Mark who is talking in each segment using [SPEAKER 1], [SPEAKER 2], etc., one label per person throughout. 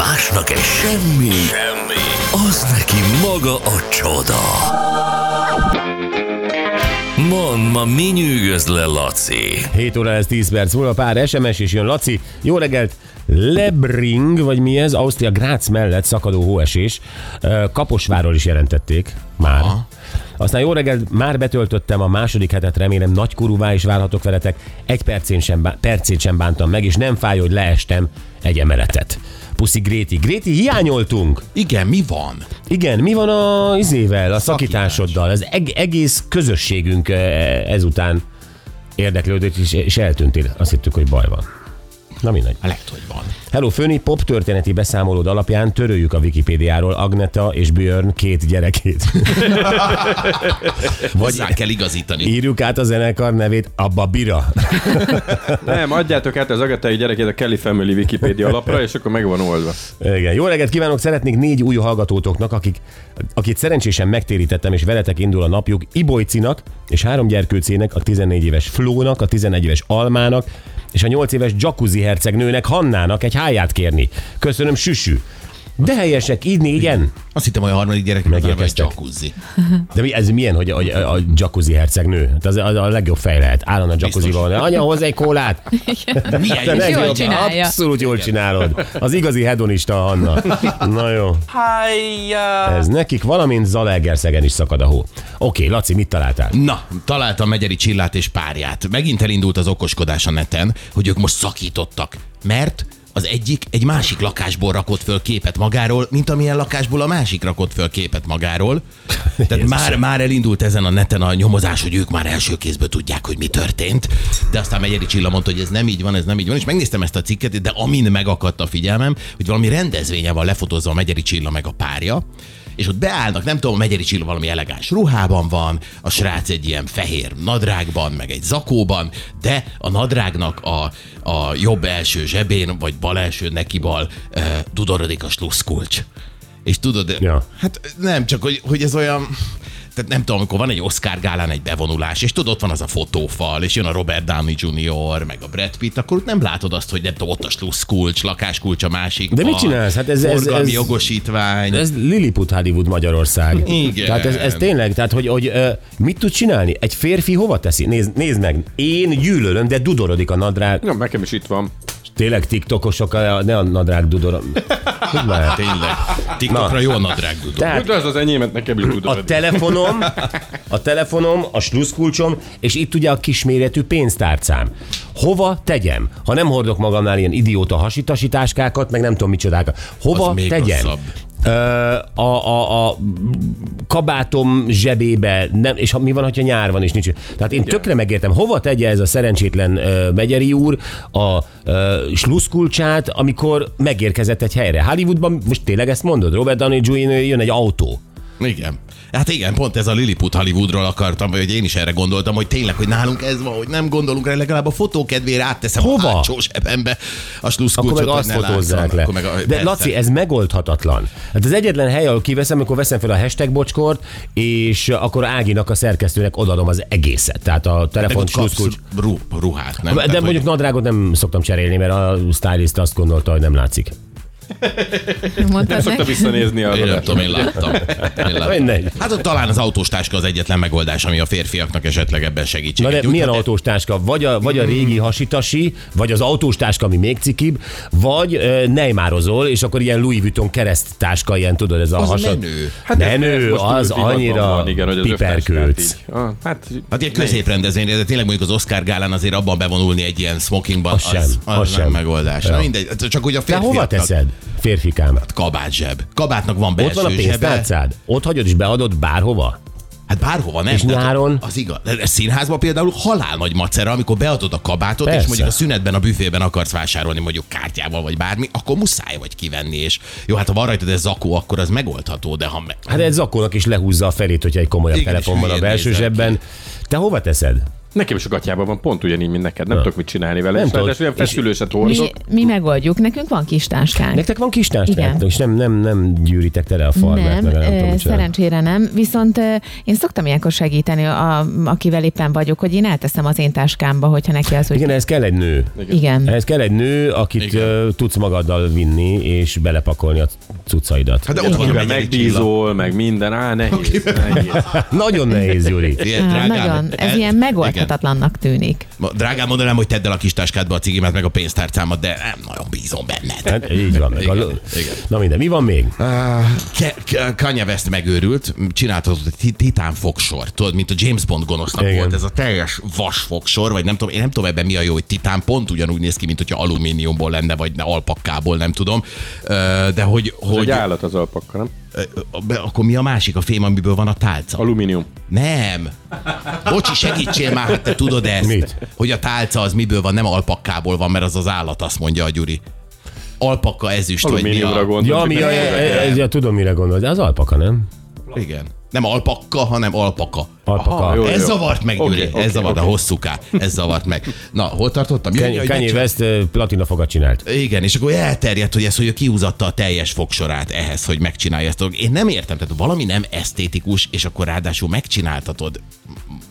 [SPEAKER 1] Másnak egy semmi, semmi, az neki maga a csoda. Mond, ma mi nyűgöz le, Laci?
[SPEAKER 2] 7 óra lesz 10 perc múlva, pár SMS is jön. Laci, jó reggelt! Lebring, vagy mi ez? Ausztria Grácz mellett szakadó hóesés. Kaposváról is jelentették már. Aha. Aztán jó reggelt, már betöltöttem a második hetet, remélem nagy kuruvá is várhatok veletek. Egy percén sem, bá- percét sem bántam meg, és nem fáj, hogy leestem egy emeletet. Puszi Gréti. Gréti, hiányoltunk!
[SPEAKER 3] Igen, mi van?
[SPEAKER 2] Igen, mi van a izével, a
[SPEAKER 3] Szakítás.
[SPEAKER 2] szakításoddal? Az eg- egész közösségünk eh, ezután érdeklődött, és, és eltűntél. Azt hittük, hogy baj van. Na mindegy.
[SPEAKER 3] A hogy van.
[SPEAKER 2] Hello, Főni, pop történeti beszámolód alapján töröljük a Wikipédiáról Agneta és Björn két gyerekét.
[SPEAKER 3] Hozzá kell igazítani.
[SPEAKER 2] Írjuk át a zenekar nevét Abba Bira.
[SPEAKER 4] Nem, adjátok át az agatai gyerekét a Kelly Family Wikipedia alapra, és akkor meg van oldva.
[SPEAKER 2] Igen. Jó reggelt kívánok, szeretnék négy új hallgatótoknak, akik, akit szerencsésen megtérítettem, és veletek indul a napjuk, Ibolycinak, és három gyerkőcének, a 14 éves Flónak, a 11 éves Almának, és a 8 éves Jacuzzi hercegnőnek, Hannának egy háját kérni. Köszönöm, Süsű. De helyesek, így négyen.
[SPEAKER 3] Azt hittem, hogy a harmadik gyerek
[SPEAKER 2] Megérkeztek.
[SPEAKER 3] jacuzzi.
[SPEAKER 2] De mi, ez milyen, hogy a, a, a jacuzzi hercegnő? Hát Az, az a legjobb fej lehet. Állandóan jacuzziban van. Anya, hozz egy kólát!
[SPEAKER 3] Milyen
[SPEAKER 2] Te
[SPEAKER 3] jó.
[SPEAKER 5] jól csinálja.
[SPEAKER 2] Abszolút jól csinálod. Az igazi hedonista Hanna. Na jó. Ez nekik, valamint Zalaegerszegen is szakad a hó. Oké, Laci, mit találtál?
[SPEAKER 3] Na, találtam Megyeri Csillát és párját. Megint elindult az okoskodás a neten, hogy ők most szakítottak. Mert az egyik egy másik lakásból rakott föl képet magáról, mint amilyen lakásból a másik rakott föl képet magáról. Tehát már, már elindult ezen a neten a nyomozás, hogy ők már első kézből tudják, hogy mi történt. De aztán Megyeri Csilla mondta, hogy ez nem így van, ez nem így van, és megnéztem ezt a cikket, de amin megakadt a figyelmem, hogy valami rendezvénye van lefotózva a Megyeri Csilla meg a párja, és ott beállnak, nem tudom, a Megyeri Csilla valami elegáns ruhában van, a srác egy ilyen fehér nadrágban, meg egy zakóban, de a nadrágnak a, a jobb első zsebén, vagy bal első nekibal uh, dudorodik a slusszkulcs. És tudod,
[SPEAKER 2] Ja.
[SPEAKER 3] hát nem, csak hogy, hogy ez olyan, tehát nem tudom, amikor van egy Oscar gálán egy bevonulás, és tudod, ott van az a fotófal, és jön a Robert Downey Jr., meg a Brad Pitt, akkor ott nem látod azt, hogy nem tudom, ott a slusszkulcs, lakáskulcs a másik.
[SPEAKER 2] De mit csinálsz? Hát ez- ez- ez-
[SPEAKER 3] jogosítvány.
[SPEAKER 2] Ez Lilliput Hollywood Magyarország.
[SPEAKER 3] Igen.
[SPEAKER 2] Tehát ez, ez tényleg, tehát hogy, hogy mit tud csinálni? Egy férfi hova teszi? Nézd, nézd meg, én gyűlölöm, de dudorodik a nadrág.
[SPEAKER 4] Ja, nekem is itt van.
[SPEAKER 2] Tényleg tiktokosok, a- ne a nadrág dudor. Már?
[SPEAKER 3] Tényleg. TikTokra jó a nadrág, Dudu.
[SPEAKER 2] Tehát
[SPEAKER 4] De az az enyémet nekem is
[SPEAKER 2] a telefonom, a telefonom, a sluszkulcsom, és itt ugye a kisméretű pénztárcám. Hova tegyem? Ha nem hordok magamnál ilyen idióta hasitasi táskákat, meg nem tudom micsodákat. Hova
[SPEAKER 3] Az
[SPEAKER 2] tegyem?
[SPEAKER 3] rosszabb.
[SPEAKER 2] A, a, a kabátom zsebébe, nem, és ha, mi van, ha nyár van és nincs. Tehát én tökre megértem, hova tegye ez a szerencsétlen ö, megyeri úr a sluszkulcsát, amikor megérkezett egy helyre. Hollywoodban, most tényleg ezt mondod, Robert Downey Jr. jön egy autó.
[SPEAKER 3] Igen. Hát igen, pont ez a Lilliput Hollywoodról akartam, vagy én is erre gondoltam, hogy tényleg, hogy nálunk ez van, hogy nem gondolunk rá, legalább a fotókedvére átteszem
[SPEAKER 2] Hova?
[SPEAKER 3] a hátsó zsebembe a sluszkulcsot,
[SPEAKER 2] akkor meg
[SPEAKER 3] hogy
[SPEAKER 2] azt fotózzák le.
[SPEAKER 3] meg a,
[SPEAKER 2] De
[SPEAKER 3] persze.
[SPEAKER 2] Laci, ez megoldhatatlan. Hát az egyetlen hely, ahol kiveszem, amikor veszem fel a hashtag bocskort, és akkor Áginak, a szerkesztőnek odaadom az egészet. Tehát a telefon sluszkulcs.
[SPEAKER 3] ru, ruhát, nem?
[SPEAKER 2] De
[SPEAKER 3] Tehát,
[SPEAKER 2] mondjuk nadrágot nem szoktam cserélni, mert a stylist azt gondolta, hogy nem látszik.
[SPEAKER 5] Mondtad
[SPEAKER 4] Szokta visszanézni a
[SPEAKER 3] Én nem tudom, én láttam. Én láttam. Hát ott talán az autós az egyetlen megoldás, ami a férfiaknak esetleg ebben
[SPEAKER 2] Na
[SPEAKER 3] segítséget
[SPEAKER 2] de milyen
[SPEAKER 3] Hát
[SPEAKER 2] autós táska? Vagy a, vagy a régi hasitasi, vagy az autós táska, ami még cikibb, vagy uh, neymározol, és akkor ilyen Louis Vuitton kereszt táska, ilyen tudod, ez a
[SPEAKER 3] Az
[SPEAKER 2] hasad.
[SPEAKER 3] menő.
[SPEAKER 2] Hát
[SPEAKER 4] ez
[SPEAKER 2] menő, az annyira
[SPEAKER 4] van, igen, hogy az
[SPEAKER 2] piperkőc.
[SPEAKER 4] Ah, Hát,
[SPEAKER 3] Hát egy középrendezvényre, de tényleg mondjuk az Oscar gálán azért abban bevonulni egy ilyen smokingban,
[SPEAKER 2] Az
[SPEAKER 3] az,
[SPEAKER 2] sem,
[SPEAKER 3] az,
[SPEAKER 2] sem.
[SPEAKER 3] nem megoldás.
[SPEAKER 2] Ja.
[SPEAKER 3] Ja. Mindegy, csak hogy a
[SPEAKER 2] De
[SPEAKER 3] férfiaknak
[SPEAKER 2] hova teszed, férfikám?
[SPEAKER 3] kabát zseb. Kabátnak van
[SPEAKER 2] Ott
[SPEAKER 3] belső
[SPEAKER 2] van a pénztárcád? Ott hagyod és beadod bárhova?
[SPEAKER 3] Hát bárhova nem.
[SPEAKER 2] És
[SPEAKER 3] Tehát
[SPEAKER 2] nyáron?
[SPEAKER 3] Az igaz. A színházban például halál nagy macera, amikor beadod a kabátot,
[SPEAKER 2] Persze.
[SPEAKER 3] és mondjuk a szünetben a büfében akarsz vásárolni mondjuk kártyával vagy bármi, akkor muszáj vagy kivenni. És jó, hát ha van rajtad ez zakó, akkor az megoldható, de ha me-
[SPEAKER 2] Hát egy zakónak is lehúzza a felét, hogyha egy komolyabb
[SPEAKER 3] Igen,
[SPEAKER 2] telefon van a belső zsebben. Te hova teszed?
[SPEAKER 4] Nekem is a gatyában van pont ugyanígy, mint neked. Nem tudok mit csinálni vele.
[SPEAKER 2] Nem
[SPEAKER 4] és
[SPEAKER 2] tudod.
[SPEAKER 4] ráadásul olyan feszülőset
[SPEAKER 5] Mi,
[SPEAKER 4] hordok.
[SPEAKER 5] mi megoldjuk, nekünk van kis táskánk.
[SPEAKER 2] Nektek van kis táskátok,
[SPEAKER 5] Igen.
[SPEAKER 2] és nem, nem, nem gyűritek tele a farmert,
[SPEAKER 5] nem,
[SPEAKER 2] meg nem tudom,
[SPEAKER 5] ö,
[SPEAKER 2] csinál.
[SPEAKER 5] szerencsére nem, viszont ö, én szoktam ilyenkor segíteni, a, akivel éppen vagyok, hogy én elteszem az én táskámba, hogyha neki az, hogy
[SPEAKER 2] Igen, ehhez kell egy nő.
[SPEAKER 5] igen.
[SPEAKER 2] Ehhez kell egy nő, akit
[SPEAKER 3] Igen.
[SPEAKER 2] tudsz magaddal vinni, és belepakolni a cuccaidat.
[SPEAKER 3] Hát de ott van
[SPEAKER 4] megbízol, meg minden. Á, nehéz. nehéz.
[SPEAKER 2] Nagyon nehéz.
[SPEAKER 3] Ilyen, drágám,
[SPEAKER 5] Nagyon, ez ilyen megoldhatatlannak tűnik.
[SPEAKER 3] Drágám, mondanám, hogy tedd el a kis táskádba a cigimet, meg a pénztárcámat, de nem nagyon bízom benned.
[SPEAKER 2] Hát így van. Meg a...
[SPEAKER 3] Igen, igen.
[SPEAKER 2] Na minden, mi van még?
[SPEAKER 3] Ke- Kanye West megőrült, csináltatott egy ti- titán fogsor. Tudod, mint a James Bond gonosznak
[SPEAKER 2] Igen.
[SPEAKER 3] volt ez a teljes vas fogsor, vagy nem tudom, én nem tudom ebben mi a jó, hogy titán pont ugyanúgy néz ki, mint hogyha alumíniumból lenne, vagy ne alpakkából, nem tudom. Ö, De hogy,
[SPEAKER 4] Ez egy
[SPEAKER 3] hogy
[SPEAKER 4] állat az alpakka, nem?
[SPEAKER 3] Akkor mi a másik a fém, amiből van a tálca?
[SPEAKER 4] Alumínium.
[SPEAKER 3] Nem. Bocsi, segítsél már, hát te tudod ezt.
[SPEAKER 2] Mit?
[SPEAKER 3] Hogy a tálca az miből van, nem alpakkából van, mert az az állat, azt mondja a Gyuri. Alpaka ezüst, vagy mi a...
[SPEAKER 4] gondolt.
[SPEAKER 2] Ja, mi a, ez, ja, tudom, mire gondolod. Az alpaka, nem?
[SPEAKER 3] Igen. Nem alpakka, hanem alpaka.
[SPEAKER 2] Alpaka.
[SPEAKER 4] Aha, jó.
[SPEAKER 3] Ez zavart meg, Gyuri.
[SPEAKER 4] Oké, oké,
[SPEAKER 3] ez zavart,
[SPEAKER 4] oké.
[SPEAKER 3] a hosszú ká. Ez zavart meg. Na, hol tartottam?
[SPEAKER 2] Kanye West ö, platinafogat csinált.
[SPEAKER 3] igen, és akkor elterjedt, hogy ez, hogy kiúzatta a teljes fogsorát ehhez, hogy megcsinálja ezt. Én nem értem, tehát valami nem esztétikus, és akkor ráadásul megcsináltatod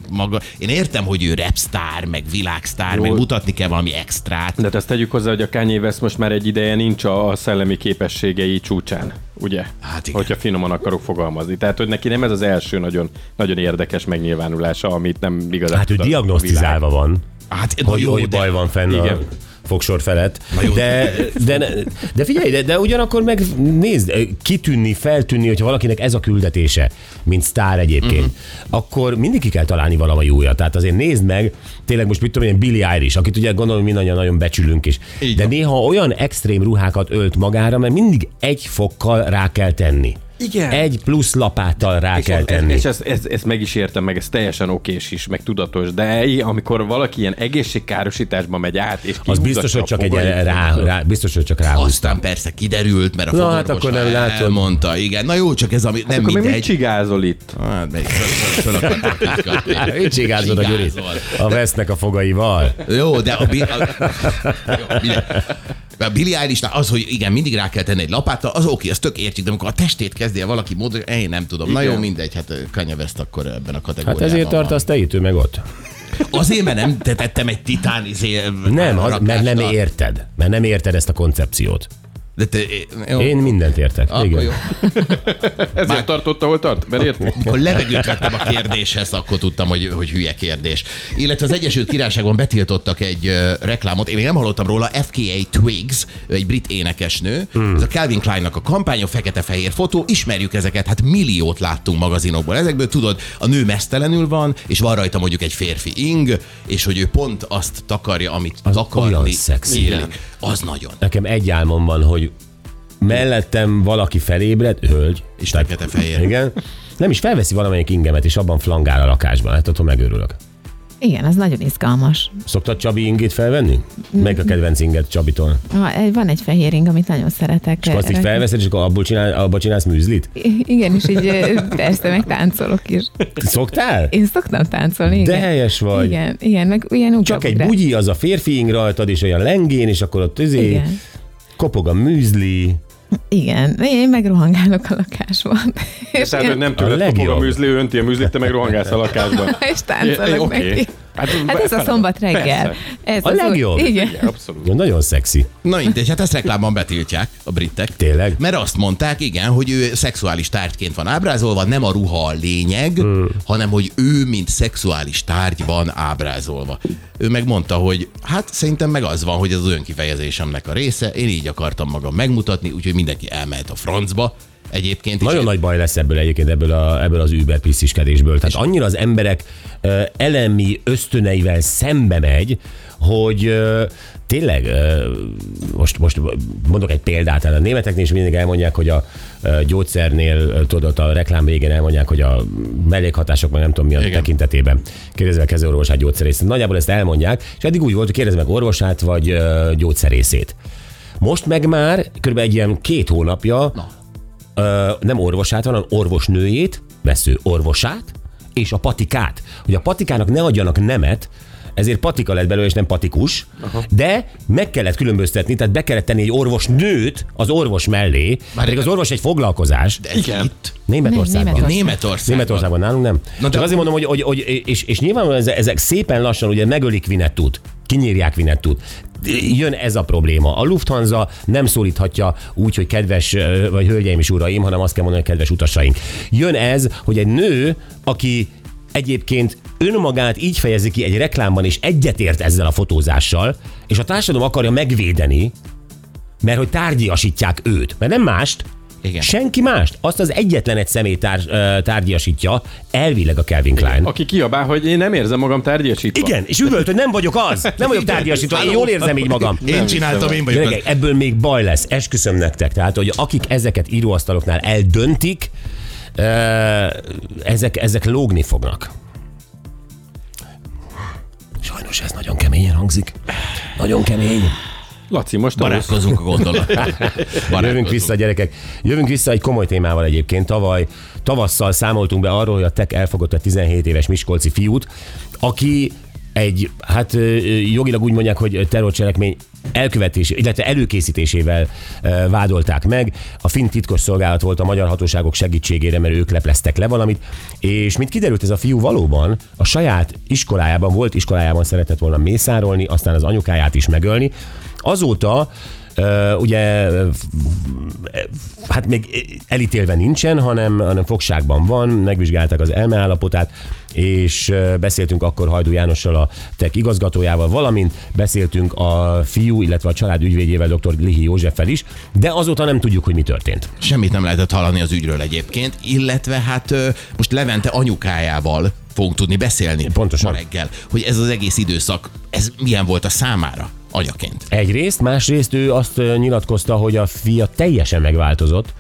[SPEAKER 3] maga. Én értem, hogy ő rapstar, meg világsztár,
[SPEAKER 4] Jó.
[SPEAKER 3] meg mutatni kell valami extrát.
[SPEAKER 4] De hát ezt tegyük hozzá, hogy a Kanye West most már egy ideje nincs a szellemi képességei csúcsán, ugye?
[SPEAKER 3] Hát igen.
[SPEAKER 4] Hogyha finoman akarok fogalmazni. Tehát, hogy neki nem ez az első nagyon, nagyon érdekes megnyilvánulása, amit nem igazán
[SPEAKER 2] Hát
[SPEAKER 4] a
[SPEAKER 2] diagnosztizálva van.
[SPEAKER 3] Hát,
[SPEAKER 2] hogy,
[SPEAKER 3] jó,
[SPEAKER 2] hogy baj van fenn
[SPEAKER 4] Igen.
[SPEAKER 2] a fogsor felett. De, de, de figyelj, de, de ugyanakkor meg nézd, kitűnni, feltűnni, hogyha valakinek ez a küldetése, mint sztár egyébként, uh-huh. akkor mindig ki kell találni valami újat. Tehát azért nézd meg, tényleg most mit tudom én, Billy Irish, akit ugye gondolom mindannyian nagyon becsülünk is.
[SPEAKER 3] Így
[SPEAKER 2] de
[SPEAKER 3] van.
[SPEAKER 2] néha olyan extrém ruhákat ölt magára, mert mindig egy fokkal rá kell tenni.
[SPEAKER 4] Igen.
[SPEAKER 2] Egy plusz lapáttal rá
[SPEAKER 4] És,
[SPEAKER 2] kell
[SPEAKER 4] ez,
[SPEAKER 2] tenni.
[SPEAKER 4] és ezt, ezt, ezt meg is értem, meg ez teljesen okés is, meg tudatos, de amikor valaki ilyen egészségkárosításba megy át, és
[SPEAKER 2] az biztos, hogy csak egy rá, rá, biztos, hogy csak ráhúzta.
[SPEAKER 3] Aztán persze kiderült, mert a
[SPEAKER 2] Na, hát akkor nem látod.
[SPEAKER 3] elmondta. Igen, na jó, csak ez ami nem
[SPEAKER 4] Akkor még mit
[SPEAKER 3] mindegy.
[SPEAKER 4] csigázol itt?
[SPEAKER 3] Hát, meg föl- föl-
[SPEAKER 2] csigázod a Gyurit. A vesznek a fogaival.
[SPEAKER 3] Jó, de a, a, mindegy. A Billy Eilish, az, hogy igen, mindig rá kell tenni egy lapáttal, az oké, az tök értjük, de amikor a testét kezdi el valaki módon, én nem tudom. Na jó,
[SPEAKER 4] Igen.
[SPEAKER 3] mindegy, hát Kanye West akkor ebben a
[SPEAKER 2] Hát
[SPEAKER 3] kategóriában
[SPEAKER 2] ezért
[SPEAKER 3] van.
[SPEAKER 2] tartasz te itt, meg ott.
[SPEAKER 3] Azért, mert nem te- tettem egy titán izé,
[SPEAKER 2] Nem, az, mert nem érted. Mert nem érted ezt a koncepciót.
[SPEAKER 3] De te, jó.
[SPEAKER 2] Én mindent értek.
[SPEAKER 3] Akkor
[SPEAKER 2] Igen.
[SPEAKER 3] jó.
[SPEAKER 4] Ezért
[SPEAKER 3] Már-
[SPEAKER 4] tartott, ahol tart? Mert érted?
[SPEAKER 3] Amikor levegőt vettem a kérdéshez, akkor tudtam, hogy, hogy hülye kérdés. Illetve az Egyesült Királyságban betiltottak egy uh, reklámot, én még nem hallottam róla, FKA Twigs, egy brit énekesnő. Hmm. Ez a Calvin Kleinnak a kampánya, fekete-fehér fotó, ismerjük ezeket, hát milliót láttunk magazinokból. Ezekből tudod, a nő mesztelenül van, és van rajta mondjuk egy férfi ing, és hogy ő pont azt takarja, amit
[SPEAKER 2] Az
[SPEAKER 3] takarni
[SPEAKER 2] olyan szexi.
[SPEAKER 3] Az nagyon.
[SPEAKER 2] Nekem egy álmom van, hogy mellettem valaki felébred, hölgy,
[SPEAKER 3] És fekete-fehér.
[SPEAKER 2] igen, nem is felveszi valamelyik ingemet, és abban flangál a lakásban. Hát attól megőrülök.
[SPEAKER 5] Igen, az nagyon izgalmas.
[SPEAKER 2] Szoktad Csabi ingét felvenni? Meg a kedvenc inget Csabitól?
[SPEAKER 5] Ha, Van egy fehér ing, amit nagyon szeretek.
[SPEAKER 2] És azt így felveszed, és akkor abból, csinál, abból csinálsz műzlit?
[SPEAKER 5] Igen, és így persze meg táncolok is.
[SPEAKER 2] Szoktál?
[SPEAKER 5] Én szoktam táncolni,
[SPEAKER 2] De
[SPEAKER 5] igen.
[SPEAKER 2] helyes vagy.
[SPEAKER 5] Igen, igen, meg ilyen
[SPEAKER 2] Csak egy bugyi, az a férfi ing rajtad, és olyan lengén, és akkor ott izé,
[SPEAKER 5] Igen.
[SPEAKER 2] kopog a műzli.
[SPEAKER 5] Igen, én meg rohangálok a lakásban. És,
[SPEAKER 4] Tehát, hogy
[SPEAKER 5] ilyen,
[SPEAKER 4] nem
[SPEAKER 2] A
[SPEAKER 4] tőled a
[SPEAKER 2] legjobb.
[SPEAKER 4] műzli, ő önti a műzlit, te meg rohangálsz a lakásban.
[SPEAKER 5] és táncolok
[SPEAKER 4] Oké.
[SPEAKER 5] neki.
[SPEAKER 4] Hát,
[SPEAKER 5] Hát ez a szombat reggel.
[SPEAKER 4] Persze.
[SPEAKER 5] Ez
[SPEAKER 2] A
[SPEAKER 5] az,
[SPEAKER 2] legjobb.
[SPEAKER 5] Igen.
[SPEAKER 4] Abszolút.
[SPEAKER 2] Ja, nagyon szexi.
[SPEAKER 3] Na mindegy, hát ezt reklámban betiltják a britek.
[SPEAKER 2] Tényleg?
[SPEAKER 3] Mert azt mondták, igen, hogy ő szexuális tárgyként van ábrázolva, nem a ruha a lényeg, hmm. hanem hogy ő, mint szexuális tárgy van ábrázolva. Ő megmondta, hogy hát szerintem meg az van, hogy ez az önkifejezésemnek a része, én így akartam magam megmutatni, úgyhogy mindenki elmehet a francba. Egyébként
[SPEAKER 2] Nagyon
[SPEAKER 3] is
[SPEAKER 2] nagy baj lesz ebből egyébként, ebből, a, ebből az Uber pisziskedésből. Tehát annyira az emberek ö, elemi ösztöneivel szembe megy, hogy ö, tényleg, ö, most, most mondok egy példát, a németeknél is mindig elmondják, hogy a ö, gyógyszernél, tudod, a reklám végén elmondják, hogy a mellékhatások, meg nem tudom mi a
[SPEAKER 3] Igen.
[SPEAKER 2] tekintetében. Kérdezve a kezőorvosát, gyógyszerészét. Nagyjából ezt elmondják, és eddig úgy volt, hogy kérdezve meg orvosát, vagy ö, gyógyszerészét. Most meg már kb. egy ilyen két hónapja
[SPEAKER 3] Na.
[SPEAKER 2] Nem orvosát, hanem orvosnőjét, vesző orvosát, és a patikát. Hogy a patikának ne adjanak nemet, ezért patika lett belőle, és nem patikus, Aha. de meg kellett különböztetni, tehát be kellett tenni egy orvos nőt az orvos mellé,
[SPEAKER 3] Már
[SPEAKER 2] pedig az orvos egy foglalkozás.
[SPEAKER 3] De
[SPEAKER 4] Igen.
[SPEAKER 3] itt.
[SPEAKER 2] Németországban.
[SPEAKER 5] Németország.
[SPEAKER 3] Németországban.
[SPEAKER 2] Németországban nálunk nem.
[SPEAKER 3] Na
[SPEAKER 2] Na,
[SPEAKER 3] de
[SPEAKER 2] Csak azért mondom, hogy, hogy, hogy és, és nyilvánvalóan ezek, ezek szépen lassan ugye megölik Vinettut, kinyírják Vinettut. Jön ez a probléma. A Lufthansa nem szólíthatja úgy, hogy kedves, vagy hölgyeim és uraim, hanem azt kell mondani, hogy kedves utasaink. Jön ez, hogy egy nő, aki egyébként önmagát így fejezi ki egy reklámban, és egyetért ezzel a fotózással, és a társadalom akarja megvédeni, mert hogy tárgyiasítják őt. Mert nem mást,
[SPEAKER 3] Igen.
[SPEAKER 2] senki mást. Azt az egyetlen egy személy tár, tárgyasítja, elvileg a Calvin Klein.
[SPEAKER 4] Aki kiabál, hogy én nem érzem magam tárgyasítva.
[SPEAKER 2] Igen, és üvölt, hogy nem vagyok az. Nem vagyok tárgyasítva, én jól érzem így magam.
[SPEAKER 3] Én csináltam, én vagyok.
[SPEAKER 2] Gyerekek, ebből még baj lesz, esküszöm nektek. Tehát, hogy akik ezeket íróasztaloknál eldöntik, ezek, ezek lógni fognak. Sajnos ez nagyon keményen hangzik. Nagyon kemény.
[SPEAKER 4] Laci, most
[SPEAKER 3] Barátkozunk a gondolat.
[SPEAKER 2] Jövünk vissza, gyerekek. Jövünk vissza egy komoly témával egyébként. Tavaly tavasszal számoltunk be arról, hogy a TEK elfogott a 17 éves miskolci fiút, aki egy, hát jogilag úgy mondják, hogy terrorcselekmény elkövetés, illetve előkészítésével vádolták meg. A finn titkos szolgálat volt a magyar hatóságok segítségére, mert ők lepleztek le valamit, és mint kiderült, ez a fiú valóban a saját iskolájában, volt iskolájában szeretett volna mészárolni, aztán az anyukáját is megölni. Azóta Uh, ugye, hát még elítélve nincsen, hanem, hanem fogságban van, megvizsgálták az elmeállapotát, és beszéltünk akkor Hajdú Jánossal, a TEK igazgatójával, valamint beszéltünk a fiú, illetve a család ügyvédjével, dr. Lihi Józseffel is, de azóta nem tudjuk, hogy mi történt.
[SPEAKER 3] Semmit nem lehetett hallani az ügyről egyébként, illetve hát most Levente anyukájával fogunk tudni beszélni.
[SPEAKER 2] Pontosan.
[SPEAKER 3] Ma reggel, hogy ez az egész időszak, ez milyen volt a számára anyaként.
[SPEAKER 2] Egyrészt, másrészt ő azt nyilatkozta, hogy a fia teljesen megváltozott,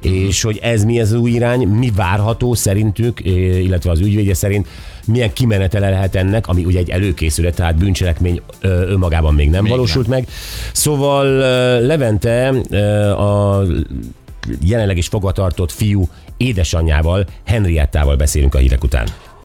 [SPEAKER 2] és hogy ez mi ez az új irány, mi várható szerintük, illetve az ügyvédje szerint, milyen kimenetele lehet ennek, ami ugye egy előkészület, tehát bűncselekmény önmagában még nem
[SPEAKER 3] Még
[SPEAKER 2] valósult meg. Szóval Levente a jelenleg is fogvatartott fiú édesanyjával, Henriettával beszélünk a hírek után.